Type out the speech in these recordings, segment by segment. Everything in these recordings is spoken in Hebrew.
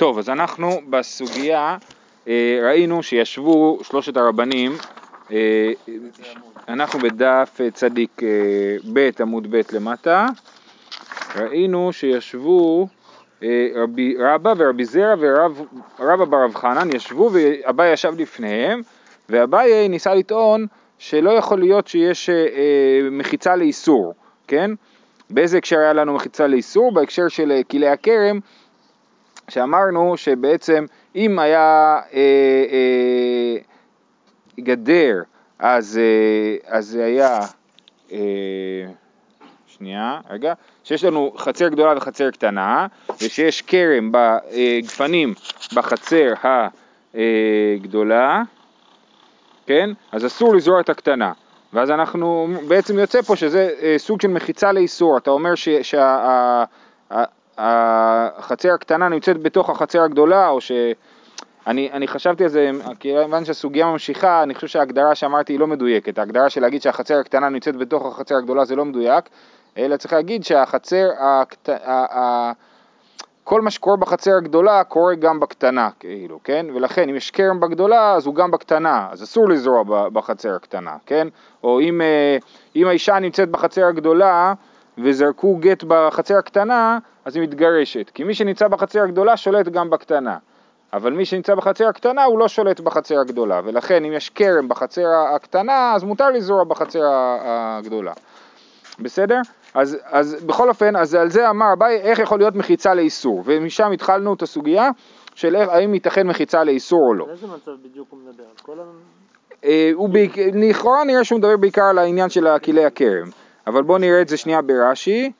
טוב, אז אנחנו בסוגיה, אה, ראינו שישבו שלושת הרבנים, אה, אנחנו בדף אה, צדיק ב' עמוד ב' למטה, ראינו שישבו רבי רבא ורבי זרע ורבא ברב חנן ישבו ואביי ישב לפניהם ואביי ניסה לטעון שלא יכול להיות שיש מחיצה לאיסור, כן? באיזה הקשר היה לנו מחיצה לאיסור? בהקשר של כלי הכרם שאמרנו שבעצם אם היה אה, אה, גדר אז, אה, זה היה, אה, שנייה, רגע, שיש לנו חצר גדולה וחצר קטנה ושיש כרם בגפנים בחצר הגדולה, כן? אז אסור לזרוע את הקטנה. ואז אנחנו, בעצם יוצא פה שזה אה, סוג של מחיצה לאיסור, אתה אומר שה, החצר הקטנה נמצאת בתוך החצר הגדולה, או ש... אני, אני חשבתי על זה, כיוון שהסוגיה ממשיכה, אני חושב שההגדרה שאמרתי היא לא מדויקת. ההגדרה של להגיד שהחצר הקטנה נמצאת בתוך החצר הגדולה זה לא מדויק, אלא צריך להגיד שהחצר, הקט... ה... כל מה שקורה בחצר הגדולה קורה גם בקטנה, כאילו, כן? ולכן אם יש כרם בגדולה אז הוא גם בקטנה, אז אסור לזרוע בחצר הקטנה, כן? או אם, אה, אם האישה נמצאת בחצר הגדולה וזרקו גט בחצר הקטנה, אז היא מתגרשת. כי מי שנמצא בחצר הגדולה שולט גם בקטנה. אבל מי שנמצא בחצר הקטנה הוא לא שולט בחצר הגדולה, ולכן אם יש כרם בחצר הקטנה, אז מותר לזרוע בחצר הגדולה. בסדר? אז, אז בכל אופן, אז על זה אמר אביי, איך יכול להיות מחיצה לאיסור? ומשם התחלנו את הסוגיה של איך, האם ייתכן מחיצה לאיסור או לא. על איזה מצב בדיוק הוא מדבר? כל ה... אה, לכאורה נראה שהוא מדבר בעיקר על העניין של כלי הכרם. אבל בואו נראה את זה שנייה ברש"י.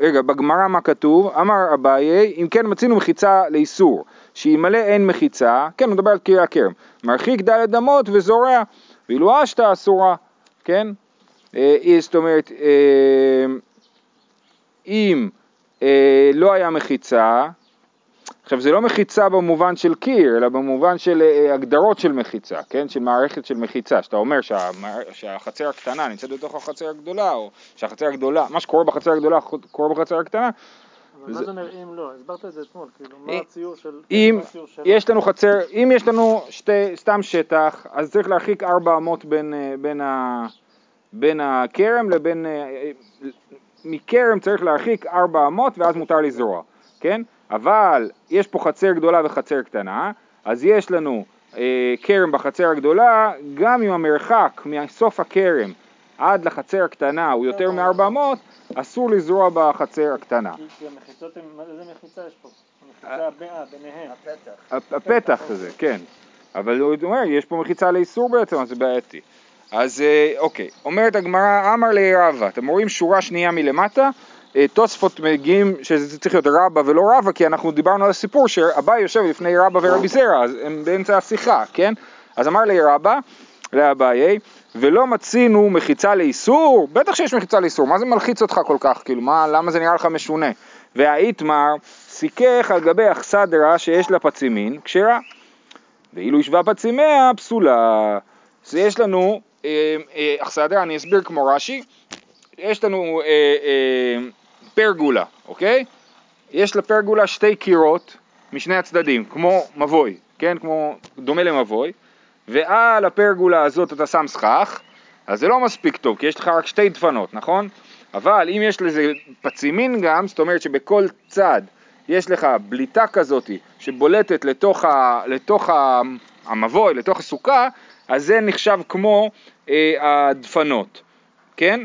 אה, רגע, בגמרא מה כתוב? אמר אביי, אם כן מצינו מחיצה לאיסור, שאלמלא אין מחיצה, כן, הוא מדבר על קריאה כרם, מרחיק דלת אמות וזורע, ואילו אשתא אסורה, כן? אה, זאת אומרת, אה, אם לא היה מחיצה, עכשיו זה לא מחיצה במובן של קיר, אלא במובן של אה, הגדרות של מחיצה, כן? של מערכת של מחיצה, שאתה אומר שה, שהחצר הקטנה נמצאת בתוך החצר הגדולה, או שהחצר הגדולה, מה שקורה בחצר הגדולה קורה בחצר הקטנה. אבל מה זה אומר אם לא? הסברת את זה אתמול, כאילו, מה הציור של... אם יש לנו חצר, אם יש לנו שתי, סתם שטח, אז צריך להרחיק ארבע אמות בין, אה, בין, ה, בין הכרם לבין... אה, מכרם צריך להרחיק ארבע אמות ואז מותר לזרוע, כן? אבל יש פה חצר גדולה וחצר קטנה, אז יש לנו אה, כרם בחצר הגדולה, גם אם המרחק מסוף הכרם עד לחצר הקטנה הוא יותר מ-400, אסור לזרוע בחצר הקטנה. כי המחיצות הן, איזה מחיצה יש פה? המחיצה ביניהן. הפתח. הפתח הזה, כן. אבל הוא אומר, יש פה מחיצה לאיסור בעצם, אז זה בעייתי. אז אה, אוקיי, אומרת הגמרא, אמר לי רבא, אתם רואים שורה שנייה מלמטה, אה, תוספות מגיעים שזה צריך להיות רבא ולא רבא כי אנחנו דיברנו על הסיפור שאביי יושב לפני רבא ורבי זרע אז הם באמצע השיחה, כן? אז אמר לי רבא לאביי ולא מצינו מחיצה לאיסור? בטח שיש מחיצה לאיסור, מה זה מלחיץ אותך כל כך? כאילו, מה, למה זה נראה לך משונה? והאיתמר סיכך על גבי אכסדרה שיש לה פצימין כשרה ואילו ישבה פצימיה פסולה. אז יש לנו אה, אה, אכסדרה, אני אסביר כמו רש"י, יש לנו אה, אה, פרגולה, אוקיי? יש לפרגולה שתי קירות משני הצדדים, כמו מבוי, כן? כמו, דומה למבוי, ועל הפרגולה הזאת אתה שם סכך, אז זה לא מספיק טוב, כי יש לך רק שתי דפנות, נכון? אבל אם יש לזה פצימין גם, זאת אומרת שבכל צד יש לך בליטה כזאת שבולטת לתוך, ה, לתוך ה, המבוי, לתוך הסוכה, אז זה נחשב כמו אה, הדפנות, כן?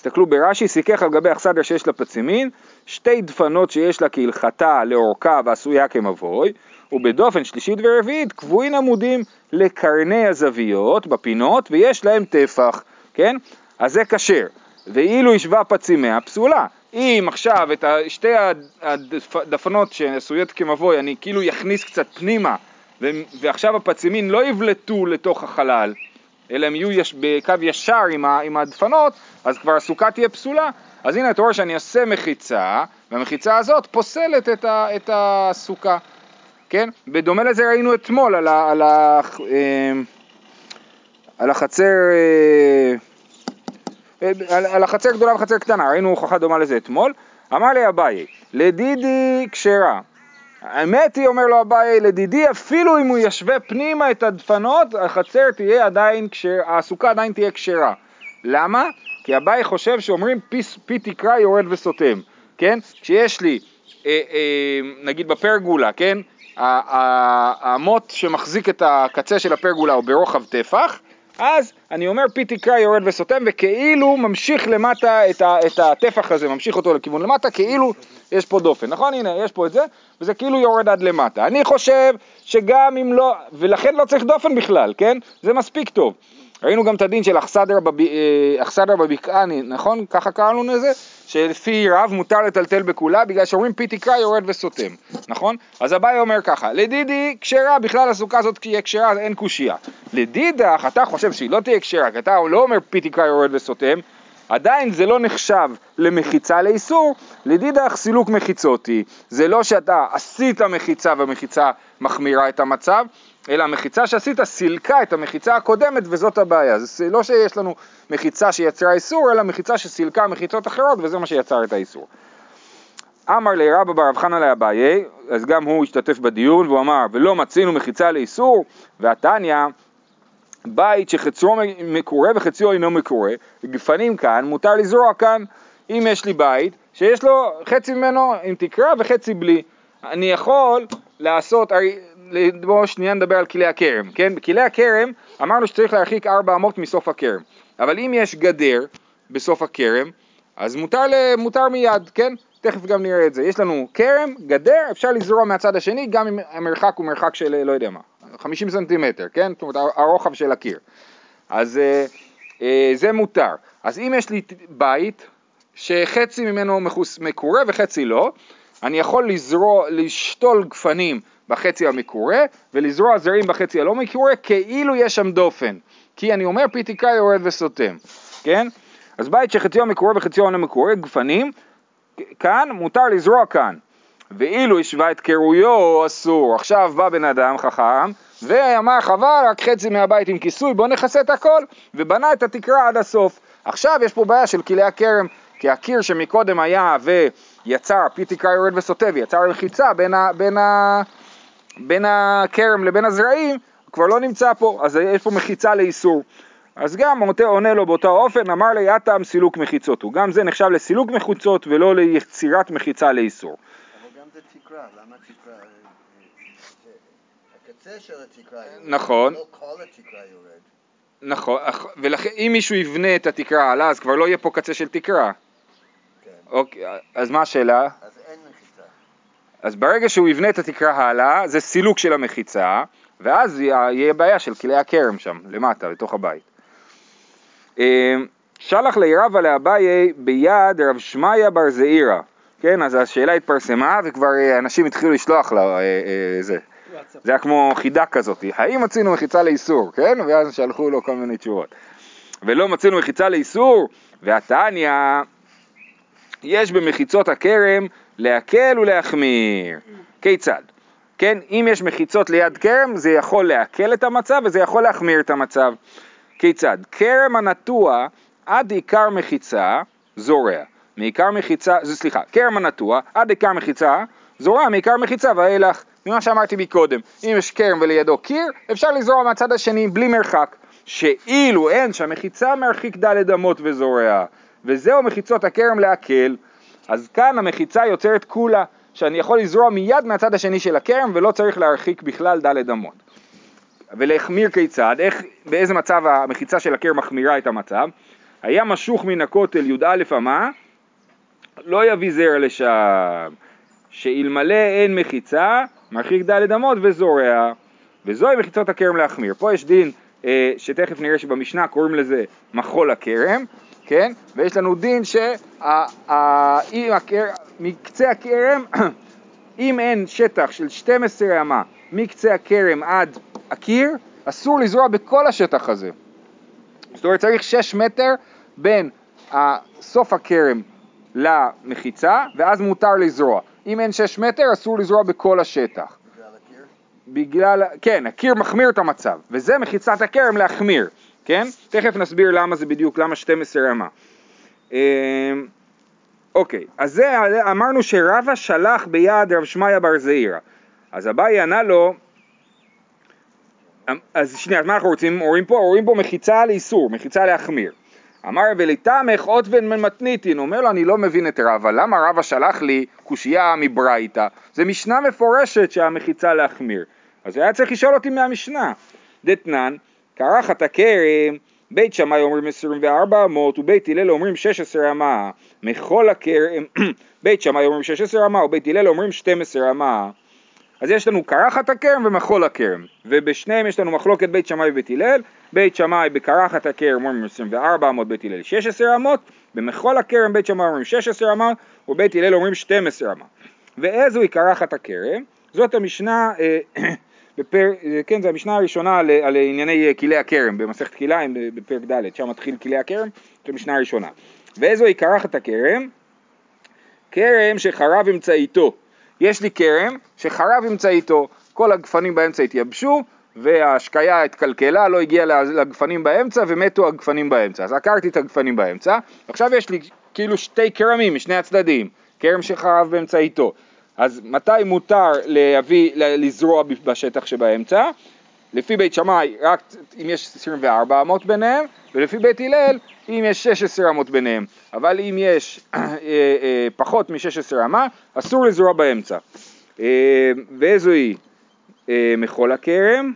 תסתכלו ברש"י, סיכך על גבי אכסדרה שיש לה פצימין, שתי דפנות שיש לה כהלכתה לאורכה ועשויה כמבוי, ובדופן שלישית ורביעית קבועים עמודים לקרני הזוויות בפינות ויש להם טפח, כן? אז זה כשר. ואילו ישבה פצימיה פסולה. אם עכשיו את שתי הדפנות שעשויות כמבוי אני כאילו יכניס קצת פנימה ועכשיו הפצימין לא יבלטו לתוך החלל אלא הם יהיו יש, בקו ישר עם, ה, עם הדפנות, אז כבר הסוכה תהיה פסולה. אז הנה אתה רואה שאני אעשה מחיצה, והמחיצה הזאת פוסלת את, ה, את הסוכה, כן? בדומה לזה ראינו אתמול על, ה, על, ה, אה, על החצר... אה, על, על החצר גדולה וחצר קטנה, ראינו הוכחה דומה לזה אתמול. אמר לי אביי, לדידי כשרה, האמת היא, אומר לו אביי, לדידי, אפילו אם הוא ישווה פנימה את הדפנות, החצר תהיה עדיין, כשר, הסוכה עדיין תהיה כשרה. למה? כי אביי חושב שאומרים פי, פי תקרא יורד וסותם, כן? כשיש לי, אה, אה, נגיד בפרגולה, כן? המוט שמחזיק את הקצה של הפרגולה הוא ברוחב טפח, אז אני אומר פי תקרא יורד וסותם וכאילו ממשיך למטה את, ה, את הטפח הזה, ממשיך אותו לכיוון למטה, כאילו יש פה דופן, נכון? הנה, יש פה את זה, וזה כאילו יורד עד למטה. אני חושב שגם אם לא, ולכן לא צריך דופן בכלל, כן? זה מספיק טוב. ראינו גם את הדין של אכסדר בב... אה, בבקעני, נכון? ככה קראנו לזה? שלפי רב מותר לטלטל בכולה בגלל שאומרים פי תקרא יורד וסותם, נכון? אז אביי אומר ככה, לדידי כשרה, בכלל הסוכה הזאת תהיה כשרה, אין קושייה. לדידך, אתה חושב שהיא לא תהיה כשרה, כי אתה לא אומר פי תקרא יורד וסותם, עדיין זה לא נחשב למחיצה לאיסור, לדידך סילוק מחיצות היא. זה לא שאתה עשית מחיצה והמחיצה מחמירה את המצב, אלא המחיצה שעשית סילקה את המחיצה הקודמת וזאת הבעיה. זה לא שיש לנו מחיצה שיצרה איסור, אלא מחיצה שסילקה מחיצות אחרות וזה מה שיצר את האיסור. אמר לי רבא בר רב חנא לאביי, אז גם הוא השתתף בדיון והוא אמר ולא מצינו מחיצה לאיסור והתניא בית שחצרו מקורה וחציו אינו מקורה, גפנים כאן, מותר לזרוע כאן. אם יש לי בית שיש לו חצי ממנו עם תקרה וחצי בלי, אני יכול לעשות, בואו שנייה נדבר על כלי הכרם, כן? בכלי הכרם אמרנו שצריך להרחיק ארבע אמות מסוף הכרם, אבל אם יש גדר בסוף הכרם, אז מותר, מותר מיד, כן? תכף גם נראה את זה. יש לנו כרם, גדר, אפשר לזרוע מהצד השני, גם אם המרחק הוא מרחק של לא יודע מה, 50 סנטימטר, כן? זאת אומרת הרוחב של הקיר. אז אה, אה, זה מותר. אז אם יש לי בית שחצי ממנו מחוס, מקורה וחצי לא, אני יכול לזרוע, לשתול גפנים בחצי המקורה ולזרוע זרים בחצי הלא מקורה כאילו יש שם דופן. כי אני אומר פי תקרא יורד וסותם, כן? אז בית שחציו מקורה וחציו אינו מקורה, גפנים, כאן מותר לזרוע כאן. ואילו השווה את קירויו אסור. עכשיו בא בן אדם חכם ואמר חבל רק חצי מהבית עם כיסוי בוא נכסה את הכל ובנה את התקרה עד הסוף. עכשיו יש פה בעיה של כלי הכרם כי הקיר שמקודם היה ויצר פי תקרה יורד וסוטה ויצר מחיצה בין, ה, בין, ה, בין הכרם לבין הזרעים כבר לא נמצא פה, אז יש פה מחיצה לאיסור. אז גם עונה לו באותו אופן, אמר לי יתם סילוק מחיצות, הוא גם זה נחשב לסילוק מחיצות ולא ליצירת מחיצה לאיסור. אבל גם זה תקרה, למה תקרה? הקצה של התקרה יורד, נכון. לא כל התקרה יורד. נכון, ולכן אם מישהו יבנה את התקרה הלאה, אז כבר לא יהיה פה קצה של תקרה. כן. אוקיי, אז מה השאלה? אז אין מחיצה. אז ברגע שהוא יבנה את התקרה הלאה, זה סילוק של המחיצה, ואז יהיה בעיה של כלי הכרם שם, למטה, בתוך הבית. אמ, שלח לירבה לאביי ביד רב שמעיה בר זעירא, כן, אז השאלה התפרסמה וכבר אה, אנשים התחילו לשלוח לה אה, אה, זה. זה היה כמו חידה כזאת, האם מצינו מחיצה לאיסור, כן? ואז שלחו לו כל מיני תשובות. ולא מצינו מחיצה לאיסור, והתניא, יש במחיצות הכרם להקל ולהחמיר. כיצד? כן, אם יש מחיצות ליד כרם, זה יכול להקל את המצב וזה יכול להחמיר את המצב. כיצד? כרם הנטוע עד עיקר מחיצה זורע. מעיקר מחיצה, סליחה, כרם הנטוע עד עיקר מחיצה זורע מעיקר מחיצה ואילך. ממה שאמרתי מקודם, אם יש כרם ולידו קיר, אפשר לזרוע מהצד השני בלי מרחק. שאילו אין שהמחיצה מרחיק דלת אמות וזורע, וזהו מחיצות הכרם להקל, אז כאן המחיצה יוצרת כולה, שאני יכול לזרוע מיד מהצד השני של הכרם ולא צריך להרחיק בכלל דלת אמות. ולהחמיר כיצד, איך, באיזה מצב המחיצה של הכרם מחמירה את המצב? היה משוך מן הכותל י"א אמה, לא יביא זרע לשם, שאלמלא אין מחיצה, מרחיק דלת אמות וזורע, וזוהי מחיצות הכרם להחמיר. פה יש דין אה, שתכף נראה שבמשנה קוראים לזה מחול הכרם, כן? ויש לנו דין שמקצה הכרם, אם אין שטח של 12 אמה מקצה הכרם עד הקיר, אסור לזרוע בכל השטח הזה. זאת אומרת צריך 6 מטר בין סוף הכרם למחיצה, ואז מותר לזרוע. אם אין 6 מטר, אסור לזרוע בכל השטח. בגלל הקיר? בגלל, כן, הקיר מחמיר את המצב, וזה מחיצת הכרם להחמיר, כן? תכף נסביר למה זה בדיוק, למה 12 רמה. אמ, אוקיי, אז זה אמרנו שרבא שלח ביד רב שמעיה בר זעירא. אז אביי ענה לו, אז שנייה, אז מה אנחנו רוצים? רואים פה? רואים פה מחיצה לאיסור, מחיצה להחמיר. אמר ולתמך אות בן מתניתין, הוא אומר לו אני לא מבין את רבא, למה רבא שלח לי קושייה מברייתא? זה משנה מפורשת שהמחיצה להחמיר. אז היה צריך לשאול אותי מהמשנה. דתנן, קרחת הכרם, בית שמאי אומרים 24 אמות ובית הלל אומרים 16 אמה. מכל הכרם, בית שמאי אומרים 16 אמה ובית הלל אומרים 12 אמה. אז יש לנו קרחת הכרם ומחול הכרם, ובשניהם יש לנו מחלוקת בית שמאי ובית הלל, בית שמאי בקרחת הכרם אומרים 24 אמות, בית הלל 16 אמות, במחול הכרם בית שמאי אומרים 16 אמות, ובית הלל אומרים 12 אמות. ואיזוהי קרחת הכרם? זאת המשנה, אה, בפר, כן, זו המשנה הראשונה על, על ענייני אה, כלי הכרם, במסכת כליים בפרק ד', שם מתחיל כלי הכרם, זו המשנה הראשונה. ואיזוהי קרחת הכרם? כרם שחרב אמצעיתו. יש לי כרם שחרב אמצעיתו, כל הגפנים באמצע התייבשו וההשקיה התקלקלה, לא הגיעה לגפנים באמצע ומתו הגפנים באמצע. אז עקרתי את הגפנים באמצע, עכשיו יש לי כאילו שתי כרמים משני הצדדים, כרם שחרב באמצעיתו. אז מתי מותר להביא, לזרוע בשטח שבאמצע? לפי בית שמאי רק אם יש 24 אמות ביניהם, ולפי בית הלל אם יש 16 אמות ביניהם, אבל אם יש אה, אה, פחות מ-16 אמה, אסור לזרוע באמצע. אה, ואיזו היא? מחול הכרם,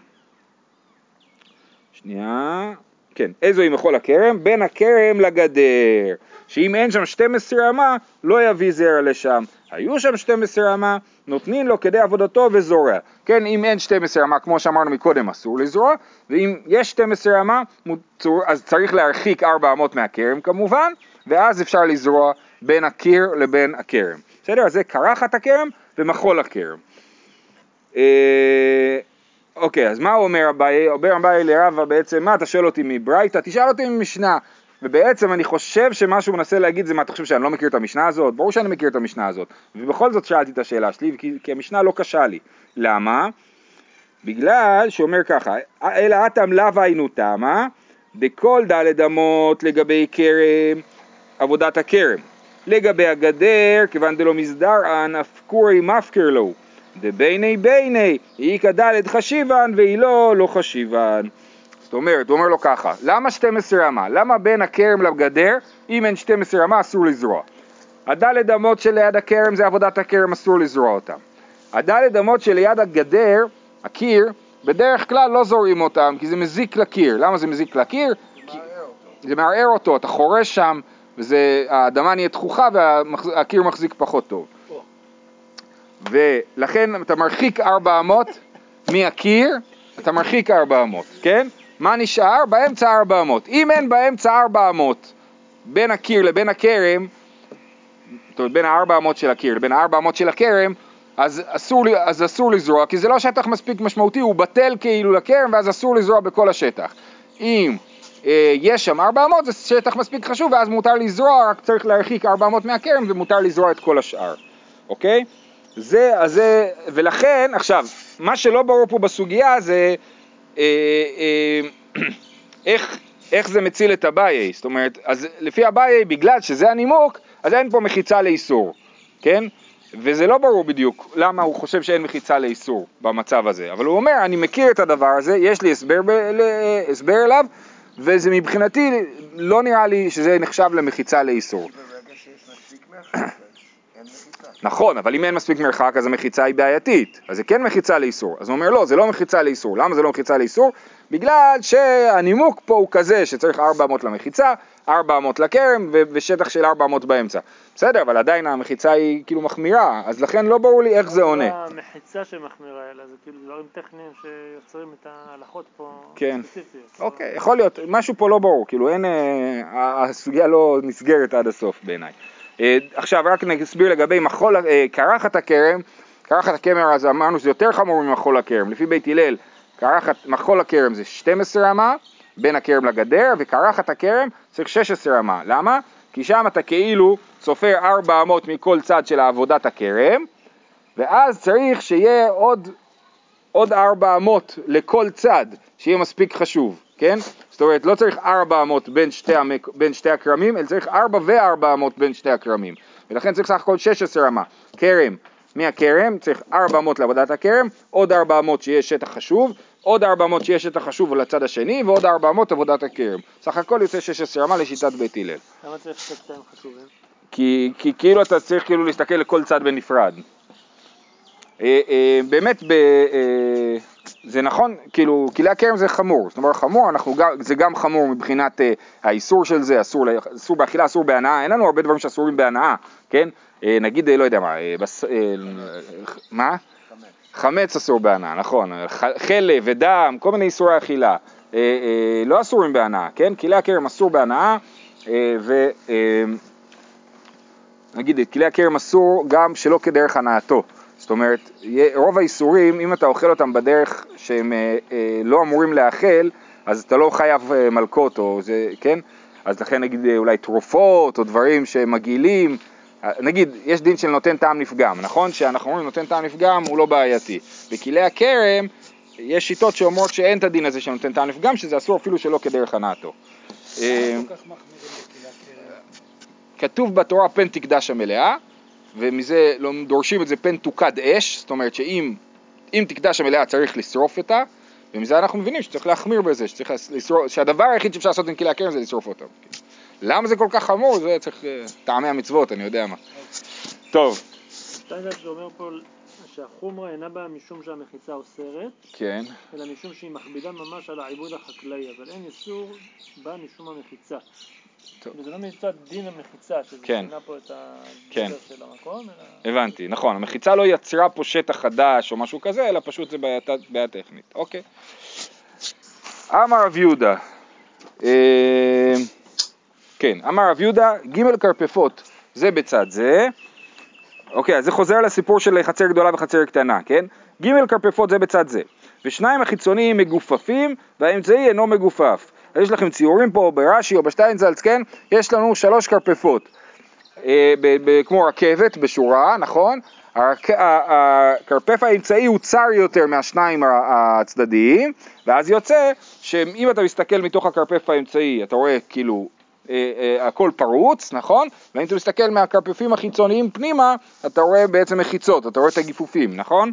שנייה, כן, איזו היא מחול הכרם? בין הכרם לגדר, שאם אין שם 12 אמה, לא יביא זרע לשם. היו שם 12 אמה, נותנים לו כדי עבודתו וזורע. כן, אם אין 12 אמה, כמו שאמרנו מקודם, אסור לזרוע, ואם יש 12 אמה, אז צריך להרחיק 4 אמות מהכרם כמובן, ואז אפשר לזרוע בין הקיר לבין הכרם. בסדר? אז זה קרחת הכרם ומחול הכרם. אה, אוקיי, אז מה הוא אומר אביי? אומר אביי לרבה בעצם, מה אתה שואל אותי מברייתא? תשאל אותי ממשנה. ובעצם אני חושב שמה שהוא מנסה להגיד זה מה אתה חושב שאני לא מכיר את המשנה הזאת? ברור שאני מכיר את המשנה הזאת. ובכל זאת שאלתי את השאלה שלי, כי, כי המשנה לא קשה לי. למה? בגלל שאומר ככה, אלא אטם לאו היינו תמה, דכל דלת אמות לגבי כרם, עבודת הכרם. לגבי הגדר, כיוון דלא מסדרן, אף קורי מפקר לו. דביני ביני, איכא דלת חשיבן ואילו לא חשיבן. אומרת, הוא אומר לו ככה, למה 12 אמה? למה בין הכרם לגדר, אם אין 12 אמה אסור לזרוע? הדלת אמות שליד הכרם זה עבודת הכרם, אסור לזרוע אותם. הדלת אמות שליד הגדר, הקיר, בדרך כלל לא זורעים אותם, כי זה מזיק לקיר. למה זה מזיק לקיר? זה מערער אותו, אתה חורש שם, והאדמה נהיית דחוכה והקיר מחזיק פחות טוב. ולכן אתה מרחיק 400 מהקיר, אתה מרחיק 400, כן? מה נשאר? באמצע 400. אם אין באמצע 400 בין הקיר לבין הכרם, זאת אומרת בין ה-400 של הקיר לבין ה-400 של הכרם, אז אסור, אז אסור לזרוע, כי זה לא שטח מספיק משמעותי, הוא בטל כאילו לכרם ואז אסור לזרוע בכל השטח. אם אה, יש שם 400 זה שטח מספיק חשוב ואז מותר לזרוע, רק צריך להרחיק 400 מהכרם ומותר לזרוע את כל השאר, אוקיי? זה, אז זה, ולכן, עכשיו, מה שלא ברור פה בסוגיה זה איך, איך זה מציל את אביי, זאת אומרת, אז לפי אביי, בגלל שזה הנימוק, אז אין פה מחיצה לאיסור, כן? וזה לא ברור בדיוק למה הוא חושב שאין מחיצה לאיסור במצב הזה, אבל הוא אומר, אני מכיר את הדבר הזה, יש לי הסבר, ב, ל, הסבר אליו, וזה מבחינתי לא נראה לי שזה נחשב למחיצה לאיסור. ברגע שיש מספיק מרחק, אז אין מחיצה. נכון, אבל אם אין מספיק מרחק אז המחיצה היא בעייתית, אז זה כן מחיצה לאיסור. אז הוא אומר לא, זה לא מחיצה לאיסור. למה זה לא מחיצה לאיסור? בגלל שהנימוק פה הוא כזה שצריך 400 למחיצה, 400 לכרם ו- ושטח של 400 באמצע. בסדר, אבל עדיין המחיצה היא כאילו מחמירה, אז לכן לא ברור לי איך זה עונה. המחיצה שמחמירה אלא זה כאילו דברים טכניים שיוצרים את ההלכות פה כן. ספציפיות. אוקיי, יכול להיות, משהו פה לא ברור, כאילו אין, אה, הסוגיה לא נסגרת עד הסוף בעיניי. אה, עכשיו רק נסביר לגבי מחול, אה, קרחת הכרם, קרחת הכרם אז אמרנו שזה יותר חמור ממחול הכרם, לפי בית הלל קרחת, מחול הכרם זה 12 אמה בין הכרם לגדר וקרחת הכרם צריך 16 אמה, למה? כי שם אתה כאילו סופר 4 אמות מכל צד של עבודת הכרם ואז צריך שיהיה עוד, עוד 4 אמות לכל צד, שיהיה מספיק חשוב, כן? זאת אומרת, לא צריך 400 בין שתי, המק... בין שתי הכרמים, אלא צריך 4 ו-400 בין שתי הכרמים. ולכן צריך סך הכל 16 אמה. כרם, מהכרם צריך 4 אמות לעבודת הכרם, עוד 4 אמות שיהיה שטח חשוב, עוד 4 אמות שיהיה שטח חשוב לצד השני, ועוד 4 אמות עבודת הכרם. סך הכל יוצא 16 אמה לשיטת בית הלל. למה צריך שתיים חשובים? כי, כי כאילו אתה צריך כאילו להסתכל לכל צד בנפרד. אה, אה, באמת, ב, אה, זה נכון, כאילו, כלי הכרם זה חמור, זאת אומרת חמור, אנחנו זה גם חמור מבחינת אה, האיסור של זה, אסור, אסור באכילה, אסור בהנאה, אין לנו הרבה דברים שאסורים בהנאה, כן? אה, נגיד, אה, לא יודע מה, אה, בס, אה, מה? חמץ אסור בהנאה, נכון, חלב ודם, כל מיני איסורי אכילה, אה, אה, לא אסורים בהנאה, כן? כלי הכרם אסור בהנאה, אה, ו... אה, נגיד, את כלי הכרם אסור גם שלא כדרך הנאתו. זאת אומרת, רוב האיסורים, אם אתה אוכל אותם בדרך שהם אה, אה, לא אמורים לאכל, אז אתה לא חייב אה, מלקות או זה, כן? אז לכן נגיד אולי תרופות או דברים שמגעילים, נגיד, יש דין של נותן טעם לפגם, נכון? שאנחנו אומרים נותן טעם לפגם הוא לא בעייתי. בכלי הכרם יש שיטות שאומרות שאין את הדין הזה של נותן טעם לפגם, שזה אסור אפילו שלא כדרך הנאתו. אה, כתוב בתורה פן תקדש המלאה, ומזה לא דורשים את זה פן תוקד אש, זאת אומרת שאם אם תקדש המלאה צריך לשרוף אותה, ומזה אנחנו מבינים שצריך להחמיר בזה, שצריך לשרוף, שהדבר היחיד שאפשר לעשות עם כלי הכרם זה לשרוף אותם. למה זה כל כך חמור? זה צריך אה, טעמי המצוות, אני יודע מה. טוב, פה שהחומרה אינה באה משום שהמחיצה אוסרת, כן, אלא משום שהיא מכבידה ממש על העיבוד החקלאי, אבל אין איסור בה משום המחיצה. וזה לא מצד דין המחיצה, שזה כן. שינה פה את כן. ההסבר של המקום, אלא... הבנתי, נכון, המחיצה לא יצרה פה שטח חדש או משהו כזה, אלא פשוט זה בעיה, בעיה טכנית, אוקיי. אמר רב יהודה, אה, כן, אמר רב יהודה, ג' כרפפות, זה בצד זה, אוקיי, אז זה חוזר לסיפור של חצר גדולה וחצר קטנה, כן? ג' כרפפות זה בצד זה, ושניים החיצוניים מגופפים והאמצעי אינו מגופף. יש לכם ציורים פה ברש"י או בשטיינזלץ, כן? יש לנו שלוש כרפפות. אה, כמו רכבת בשורה, נכון? הכרפף האמצעי הוא צר יותר מהשניים הצדדיים, ואז יוצא שאם אתה מסתכל מתוך הכרפף האמצעי, אתה רואה כאילו אה, אה, הכל פרוץ, נכון? ואם אתה מסתכל מהכרפפים החיצוניים פנימה, אתה רואה בעצם מחיצות, אתה רואה את הגיפופים, נכון?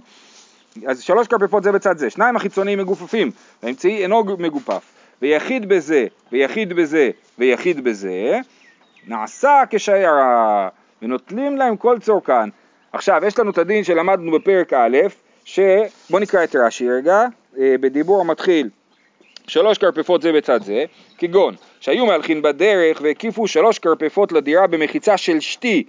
אז שלוש כרפפות זה בצד זה, שניים החיצוניים מגופפים, והאמצעי אינו מגופף, ויחיד בזה, ויחיד בזה, ויחיד בזה, נעשה כשיירה, ונוטלים להם כל צורכן. עכשיו, יש לנו את הדין שלמדנו בפרק א', שבוא נקרא את רש"י רגע, אה, בדיבור המתחיל, שלוש כרפפות זה בצד זה, כגון שהיו מהלכים בדרך והקיפו שלוש כרפפות לדירה במחיצה של שתי,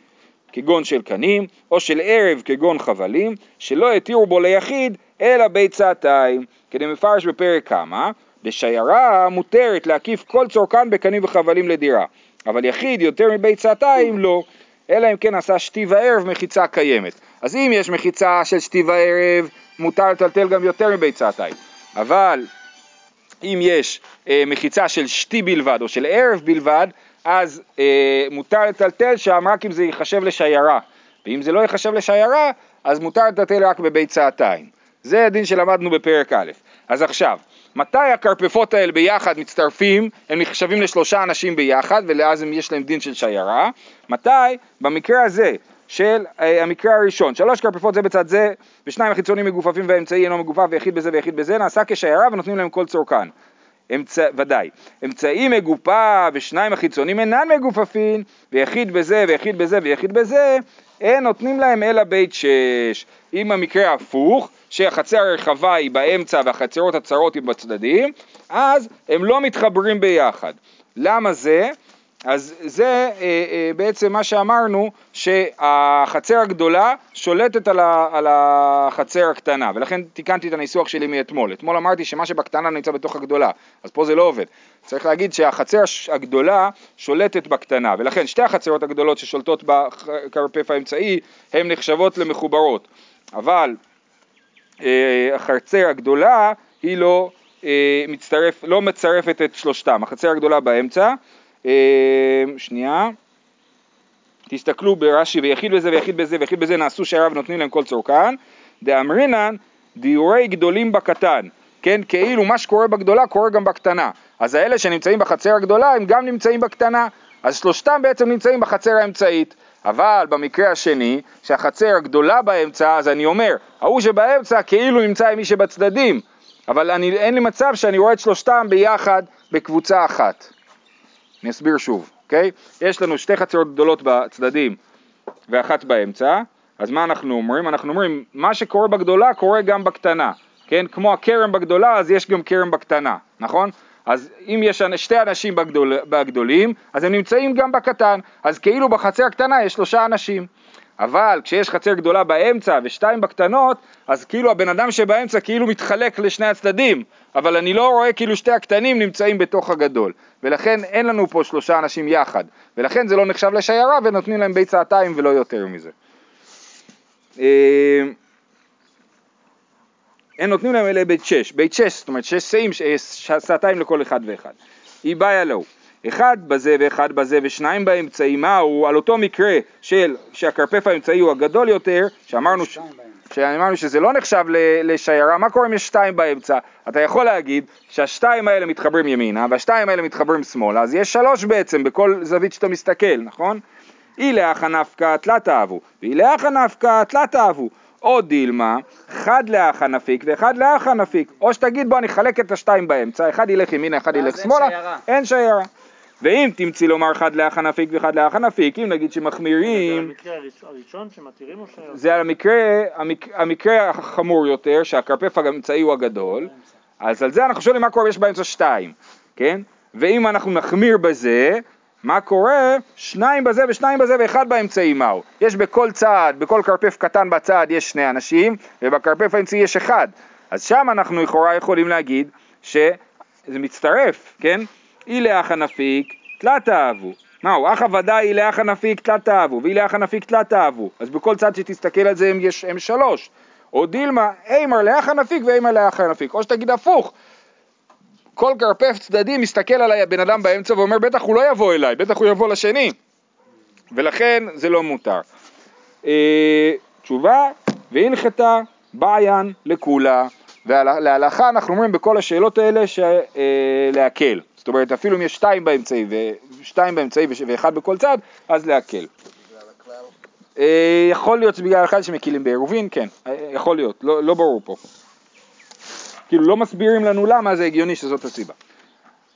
כגון של קנים, או של ערב כגון חבלים, שלא התירו בו ליחיד אלא ביצתיים, כדי מפרש בפרק כמה, בשיירה מותרת להקיף כל צורכן בקנים וחבלים לדירה, אבל יחיד יותר מביצתיים לא, אלא אם כן עשה שתי וערב מחיצה קיימת. אז אם יש מחיצה של שתי וערב, מותר לטלטל גם יותר מביצתיים, אבל אם יש אה, מחיצה של שתי בלבד או של ערב בלבד, אז אה, מותר לטלטל שם רק אם זה ייחשב לשיירה, ואם זה לא ייחשב לשיירה, אז מותר לטלטל רק בביצתיים. זה הדין שלמדנו בפרק א'. אז עכשיו, מתי הכרפפות האלה ביחד מצטרפים, הם נחשבים לשלושה אנשים ביחד, הם- יש להם דין של שיירה? מתי? במקרה הזה, של אה, המקרה הראשון, שלוש כרפפות זה בצד זה, ושניים החיצונים מגופפים והאמצעי אינו מגופף ויחיד בזה ויחיד בזה, נעשה כשיירה ונותנים להם כל צורכן. אמצע, ודאי. אמצעי מגופף ושניים החיצונים אינן מגופפים, ויחיד בזה ויחיד בזה ויחיד בזה, אין נותנים להם אלא בית שש. אם המקרה הפוך, שהחצר הרחבה היא באמצע והחצרות הצרות היא בצדדים, אז הם לא מתחברים ביחד. למה זה? אז זה אה, אה, בעצם מה שאמרנו, שהחצר הגדולה שולטת על, ה, על החצר הקטנה, ולכן תיקנתי את הניסוח שלי מאתמול. אתמול אמרתי שמה שבקטנה נמצא בתוך הגדולה, אז פה זה לא עובד. צריך להגיד שהחצר הגדולה שולטת בקטנה, ולכן שתי החצרות הגדולות ששולטות בכרפף האמצעי, הן נחשבות למחוברות. אבל החצר הגדולה היא לא, אה, מצטרף, לא מצרפת את שלושתם, החצר הגדולה באמצע, אה, שנייה, תסתכלו ברש"י ויחיד בזה ויחיד בזה ויחיד בזה נעשו שיירה ונותנים להם כל צורכן, דאמרינן דיורי גדולים בקטן, כן, כאילו מה שקורה בגדולה קורה גם בקטנה, אז האלה שנמצאים בחצר הגדולה הם גם נמצאים בקטנה, אז שלושתם בעצם נמצאים בחצר האמצעית, אבל במקרה השני, שהחצר גדולה באמצע, אז אני אומר, ההוא שבאמצע כאילו נמצא עם מי שבצדדים, אבל אני, אין לי מצב שאני רואה את שלושתם ביחד בקבוצה אחת. אני אסביר שוב, אוקיי? יש לנו שתי חצרות גדולות בצדדים ואחת באמצע, אז מה אנחנו אומרים? אנחנו אומרים, מה שקורה בגדולה קורה גם בקטנה, כן? כמו הכרם בגדולה, אז יש גם כרם בקטנה, נכון? אז אם יש שתי אנשים בגדול, בגדולים, אז הם נמצאים גם בקטן, אז כאילו בחצר הקטנה יש שלושה אנשים. אבל כשיש חצר גדולה באמצע ושתיים בקטנות, אז כאילו הבן אדם שבאמצע כאילו מתחלק לשני הצדדים, אבל אני לא רואה כאילו שתי הקטנים נמצאים בתוך הגדול, ולכן אין לנו פה שלושה אנשים יחד, ולכן זה לא נחשב לשיירה ונותנים להם ביצעתיים ולא יותר מזה. אה, הם נותנים להם אלה בית שש, בית שש, זאת אומרת שש שאים, שעתיים לכל אחד ואחד. היא בעיה לו. אחד בזה ואחד בזה ושניים באמצעי, מהו? על אותו מקרה של שהכרפף האמצעי הוא הגדול יותר, שאמרנו, ש... שאמרנו שזה לא נחשב לשיירה, מה קורה אם יש שתיים באמצע? אתה יכול להגיד שהשתיים האלה מתחברים ימינה והשתיים האלה מתחברים שמאלה, אז יש שלוש בעצם בכל זווית שאתה מסתכל, נכון? אי לאחה נפקא תלת אהבו, ואי לאחה נפקא תלת אהבו. או דילמה, חד לאחה נפיק ואחד לאחה נפיק. או שתגיד בוא אני אחלק את השתיים באמצע, אחד ילך ימינה, אחד ילך שמאלה, אין שיירה. ואם תמצאי לומר חד לאח הנפיק וחד לאח הנפיק, אם נגיד שמחמירים... זה המקרה הראשון שמתירים או ש... זה המקרה, המק, המקרה החמור יותר, שהכרפף האמצעי הוא הגדול, אז על זה אנחנו שואלים מה קורה יש באמצע שתיים, כן? ואם אנחנו נחמיר בזה, מה קורה? שניים בזה ושניים בזה ואחד באמצעי מהו? יש בכל צעד, בכל כרפף קטן בצד יש שני אנשים, ובכרפף האמצעי יש אחד. אז שם אנחנו לכאורה יכולים להגיד שזה מצטרף, כן? אי לאח הנפיק תלת אהבו. מהו? אחא ודאי אי לאח הנפיק תלת אהבו, ואי לאח הנפיק תלת אהבו. אז בכל צד שתסתכל על זה הם, יש, הם שלוש. או דילמה, אימר לאח הנפיק ואימר לאח הנפיק. או שתגיד הפוך, כל כרפף צדדי מסתכל על הבן אדם באמצע ואומר בטח הוא לא יבוא אליי, בטח הוא יבוא לשני. ולכן זה לא מותר. אה, תשובה, והנחתה בעיין לכולה. ולהלכה אנחנו אומרים בכל השאלות האלה אה, להקל. זאת אומרת, אפילו אם יש שתיים באמצעי ושתיים באמצעי ואחד בכל צד, אז להקל. אה, יכול להיות בגלל אחד שמקילים בעירובין, כן, אה, יכול להיות, לא, לא ברור פה. כאילו לא מסבירים לנו למה זה הגיוני שזאת הסיבה.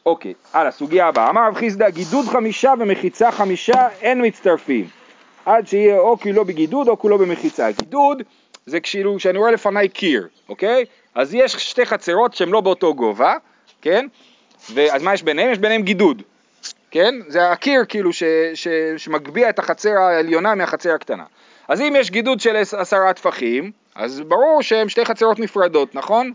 אוקיי, הלאה, סוגיה הבאה. אמר רב חיסדא, גידוד חמישה ומחיצה חמישה אין מצטרפים. עד שיהיה או כולו בגידוד או כולו במחיצה. גידוד זה כאילו שאני רואה לפניי קיר, אוקיי? אז יש שתי חצרות שהן לא באותו גובה, כן? ואז מה יש ביניהם? יש ביניהם גידוד, כן? זה הקיר כאילו ש, ש, שמגביה את החצר העליונה מהחצר הקטנה. אז אם יש גידוד של עשרה טפחים, אז ברור שהם שתי חצרות נפרדות, נכון?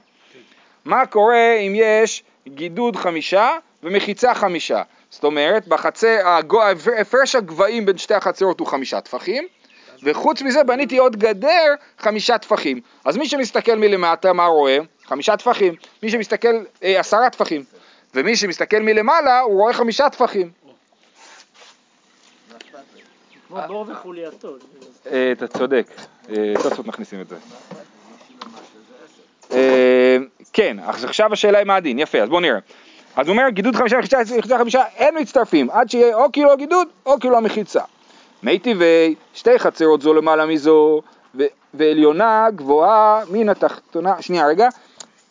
מה קורה אם יש גידוד חמישה ומחיצה חמישה? זאת אומרת, בחצר, הפרש הגבהים בין שתי החצרות הוא חמישה טפחים, וחוץ מזה בניתי עוד גדר חמישה טפחים. אז מי שמסתכל מלמטה, מה רואה? חמישה טפחים. מי שמסתכל, אה, עשרה טפחים. ומי שמסתכל מלמעלה, הוא רואה חמישה טפחים. כמו בור וחולייתו. אה, אתה צודק, אה, תוספות מכניסים את זה. אה, כן, אז עכשיו השאלה היא מה הדין, יפה, אז בואו נראה. אז הוא אומר, גידוד חמישה, מחיצה חמישה, אין מצטרפים, עד שיהיה או כאילו הגידוד או כאילו המחיצה. מי טבעי, שתי חצרות זו למעלה מזו, ועליונה גבוהה מן התחתונה, שנייה רגע,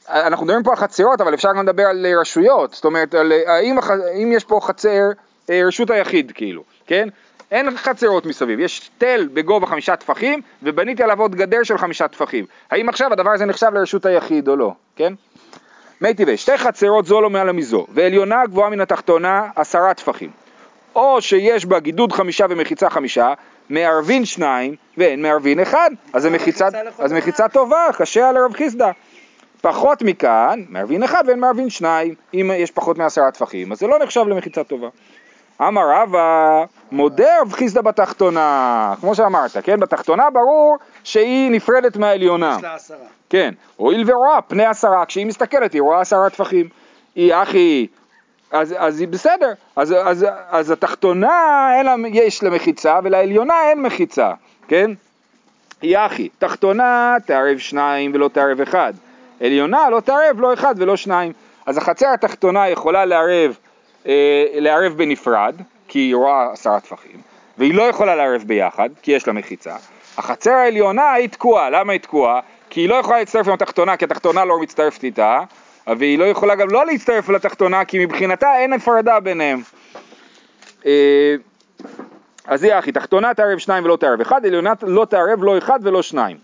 אנחנו מדברים פה על חצרות, אבל אפשר גם לדבר על רשויות, זאת אומרת, על, האם, האם יש פה חצר, אה, רשות היחיד כאילו, כן? אין חצרות מסביב, יש תל בגובה חמישה טפחים, ובניתי עליו עוד גדר של חמישה טפחים. האם עכשיו הדבר הזה נחשב לרשות היחיד או לא, כן? מי טבעי, שתי חצרות זו לא מעל מזו, ועליונה גבוהה מן התחתונה עשרה טפחים. או שיש בה גידוד חמישה ומחיצה חמישה, מערבין שניים ואין מערבין אחד, אז זה מחיצה, אז מחיצה טובה, קשה על הרב חיסדא. פחות מכאן, מערבין אחד ואין מערבין שניים, אם יש פחות מעשרה טפחים, אז זה לא נחשב למחיצה טובה. אמר רבא, מודה רב חיסדא בתחתונה, כמו שאמרת, כן? בתחתונה ברור שהיא נפרדת מהעליונה. יש לה עשרה. כן, הואיל ורואה פני עשרה, כשהיא מסתכלת היא רואה עשרה טפחים. היא אחי, אז, אז היא בסדר, אז, אז, אז התחתונה לה, יש לה מחיצה ולעליונה אין מחיצה, כן? היא אחי, תחתונה תערב שניים ולא תערב אחד, עליונה לא תערב לא אחד ולא שניים. אז החצר התחתונה יכולה לערב, לערב בנפרד, כי היא רואה עשרה טפחים, והיא לא יכולה לערב ביחד, כי יש לה מחיצה. החצר העליונה היא תקועה, למה היא תקועה? כי היא לא יכולה להצטרף עם התחתונה, כי התחתונה לא מצטרפת איתה, והיא לא יכולה גם לא להצטרף לתחתונה, כי מבחינתה אין הפרדה ביניהם. אה, אז היא אחי, תחתונה תערב שניים ולא תערב אחד, עליונה לא תערב לא אחד ולא שניים.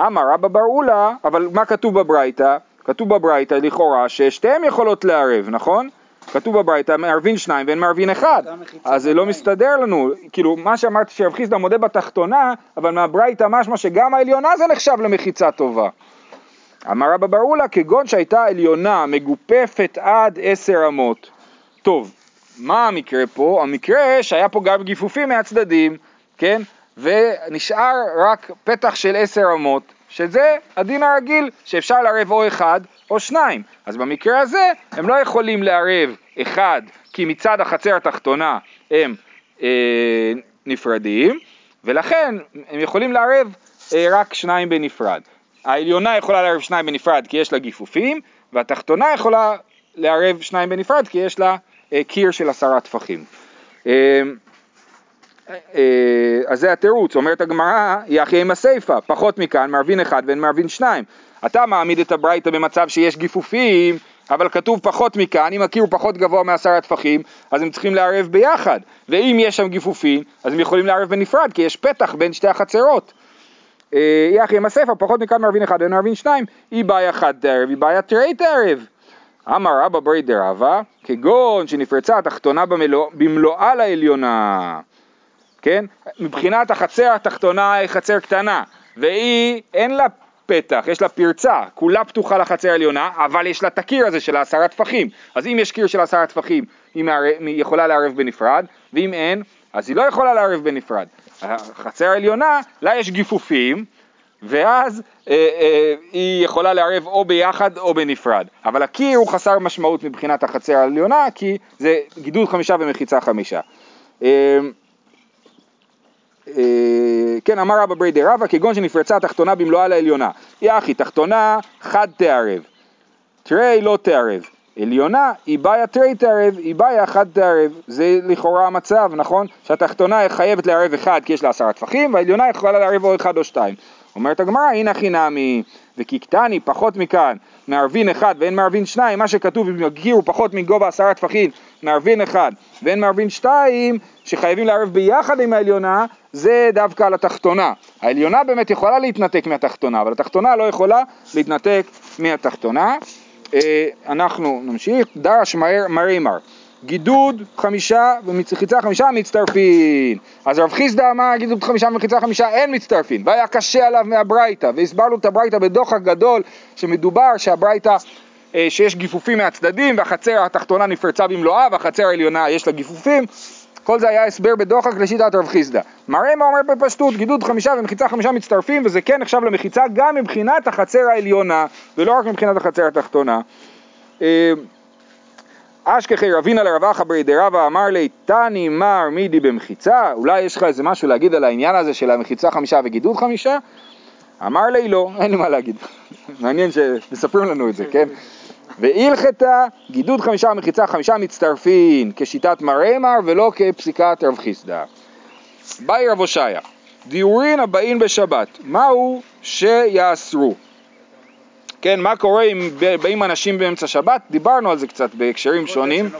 אמר רבא בר אולה, אבל מה כתוב בברייתא? כתוב בברייתא לכאורה ששתיהם יכולות לערב, נכון? כתוב בברייתא מערבין שניים ואין מערבין אחד, אז זה לא מסתדר לנו, כאילו מה שאמרתי שרב חיסדא מודה בתחתונה, אבל מהברייתא משמע שגם העליונה זה נחשב למחיצה טובה. אמר רבא בר אולה, כגון שהייתה עליונה מגופפת עד עשר אמות. טוב, מה המקרה פה? המקרה שהיה פה גם גיפופים מהצדדים, כן? ונשאר רק פתח של עשר אמות, שזה הדין הרגיל, שאפשר לערב או אחד או שניים. אז במקרה הזה הם לא יכולים לערב אחד, כי מצד החצר התחתונה הם אה, נפרדים, ולכן הם יכולים לערב אה, רק שניים בנפרד. העליונה יכולה לערב שניים בנפרד כי יש לה גיפופים, והתחתונה יכולה לערב שניים בנפרד כי יש לה אה, קיר של עשרה טפחים. אה, אז זה התירוץ, אומרת הגמרא, יחי עם הסיפה, פחות מכאן, מערבין אחד ואין מערבין שניים. אתה מעמיד את הברייתא במצב שיש גיפופים, אבל כתוב פחות מכאן, אם הקיר הוא פחות גבוה מעשרה טפחים, אז הם צריכים לערב ביחד. ואם יש שם גיפופים, אז הם יכולים לערב בנפרד, כי יש פתח בין שתי החצרות. יחי עם הסיפה, פחות מכאן מערבין אחד ואין מערבין שניים, היא בעיה חד תערב, היא בעיה תרי תערב. אמר רבא ברי דרבא, כגון שנפרצה התחתונה במלואה לעליונה, כן? מבחינת החצר התחתונה היא חצר קטנה, והיא אין לה פתח, יש לה פרצה, כולה פתוחה לחצר העליונה, אבל יש לה את הקיר הזה של העשרה טפחים. אז אם יש קיר של עשרה טפחים, היא, מערב, היא יכולה לערב בנפרד, ואם אין, אז היא לא יכולה לערב בנפרד. החצר העליונה, לה יש גיפופים, ואז אה, אה, היא יכולה לערב או ביחד או בנפרד. אבל הקיר הוא חסר משמעות מבחינת החצר העליונה, כי זה גידול חמישה ומחיצה חמישה. אה, כן, אמר רבא ברי דרבא, כגון שנפרצה התחתונה במלואה לעליונה. יחי, תחתונה חד תערב, תרי לא תערב. עליונה, היא בעיה תרי תערב, היא בעיה חד תערב. זה לכאורה המצב, נכון? שהתחתונה חייבת לערב אחד כי יש לה עשרה טפחים, והעליונה יכולה לערב או אחד או שתיים. אומרת הגמרא, הנה חינמי, וכקטני פחות מכאן, מערבין אחד ואין מערבין שניים, מה שכתוב אם יגיעו פחות מגובה עשרה טפחים, מערבין אחד ואין מערבין שתיים, שחייבים לערב ביחד עם העליונה, זה דווקא על התחתונה. העליונה באמת יכולה להתנתק מהתחתונה, אבל התחתונה לא יכולה להתנתק מהתחתונה. אה, אנחנו נמשיך, דרש מרימר. גידוד חמישה ומחיצה חמישה מצטרפין. אז רב חיסדא אמר גידוד חמישה ומחיצה חמישה אין מצטרפין, והיה קשה עליו מהברייתא, והסברנו את הברייתא בדוחק גדול, שמדובר שהברייתא, אה, שיש גיפופים מהצדדים, והחצר התחתונה נפרצה במלואה, והחצר העליונה יש לה גיפופים. כל זה היה הסבר בדוחק לשיטת רב חיסדא. מראה מה אומר בפשטות, גידוד חמישה ומחיצה חמישה מצטרפים, וזה כן נחשב למחיצה גם מבחינת החצר העליונה, ולא רק מבחינת החצר התחתונה. אה, אשכחי רבינה לרב אחא ברי דרבא אמר לי תני מר מידי במחיצה אולי יש לך איזה משהו להגיד על העניין הזה של המחיצה חמישה וגידוד חמישה? אמר לי לא, אין לי מה להגיד מעניין שמספרים לנו את זה, כן? והלכתה גידוד חמישה ומחיצה חמישה מצטרפין כשיטת מרמר ולא כפסיקת רב חיסדא. באי רב הושעיה דיורין הבאים בשבת מהו שיאסרו כן, מה קורה אם באים אנשים באמצע שבת? דיברנו על זה קצת בהקשרים שונים.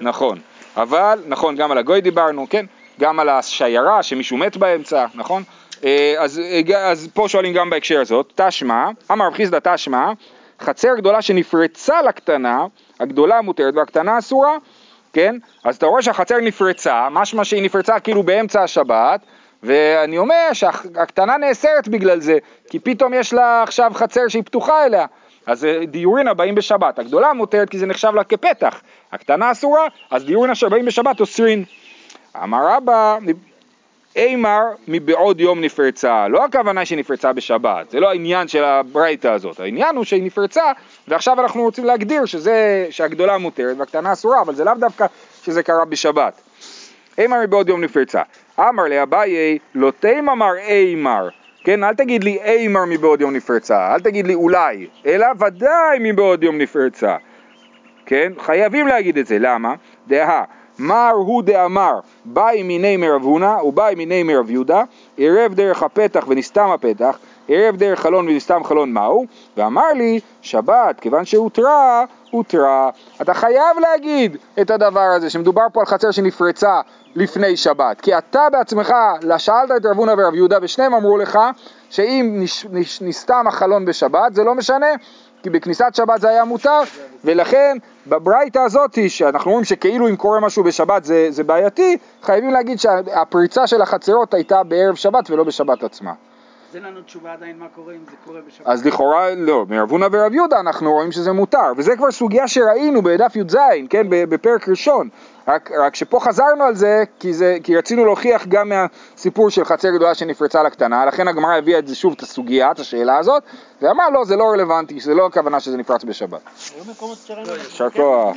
נכון, אבל, נכון, גם על הגוי דיברנו, כן, גם על השיירה שמישהו מת באמצע, נכון? אה, אז, אה, אז פה שואלים גם בהקשר הזאת, תשמע, אמר רב חיסדא תשמע, חצר גדולה שנפרצה לקטנה, הגדולה מותרת והקטנה אסורה, כן? אז אתה רואה שהחצר נפרצה, משמע שהיא נפרצה כאילו באמצע השבת, ואני אומר שהקטנה נאסרת בגלל זה, כי פתאום יש לה עכשיו חצר שהיא פתוחה אליה. אז דיורין הבאים בשבת, הגדולה מותרת כי זה נחשב לה כפתח, הקטנה אסורה, אז דיורין אשר באים בשבת אוסרין. אמר רבא, אימר מבעוד יום נפרצה, לא הכוונה שהיא נפרצה בשבת, זה לא העניין של הברייתא הזאת, העניין הוא שהיא נפרצה ועכשיו אנחנו רוצים להגדיר שזה, שהגדולה מותרת והקטנה אסורה, אבל זה לאו דווקא שזה קרה בשבת. אימר מבעוד יום נפרצה. אמר לאביי, לא תימא מר אימר. כן, אל תגיד לי אימר מבעוד יום נפרצה, אל תגיד לי אולי, אלא ודאי מבעוד יום נפרצה. כן, חייבים להגיד את זה, למה? דהה, מר הוא דאמר, באי מיני מרב הונא ובאי מיני מרב יהודה, עירב דרך הפתח ונסתם הפתח, עירב דרך חלון ונסתם חלון מהו? ואמר לי, שבת, כיוון שהותרה, הותרה. אתה חייב להגיד את הדבר הזה, שמדובר פה על חצר שנפרצה לפני שבת, כי אתה בעצמך, שאלת את רב הונא ורב יהודה, ושניהם אמרו לך, שאם נסתם החלון בשבת, זה לא משנה, כי בכניסת שבת זה היה מותר, ולכן בברייתא הזאת, שאנחנו רואים שכאילו אם קורה משהו בשבת זה, זה בעייתי, חייבים להגיד שהפריצה של החצרות הייתה בערב שבת ולא בשבת עצמה. אז אין לנו תשובה עדיין מה קורה אם זה קורה בשבת. אז לכאורה, לא, מרב הונא ורב יהודה אנחנו רואים שזה מותר, וזה כבר סוגיה שראינו בדף י"ז, כן, בפרק ראשון, רק, רק שפה חזרנו על זה כי, זה, כי רצינו להוכיח גם מהסיפור של חצר גדולה שנפרצה לקטנה, לכן הגמרא הביאה את זה שוב, את הסוגיה, את השאלה הזאת, ואמר לא, זה לא רלוונטי, זה לא הכוונה שזה נפרץ בשבת. שראינו, יישר כוח.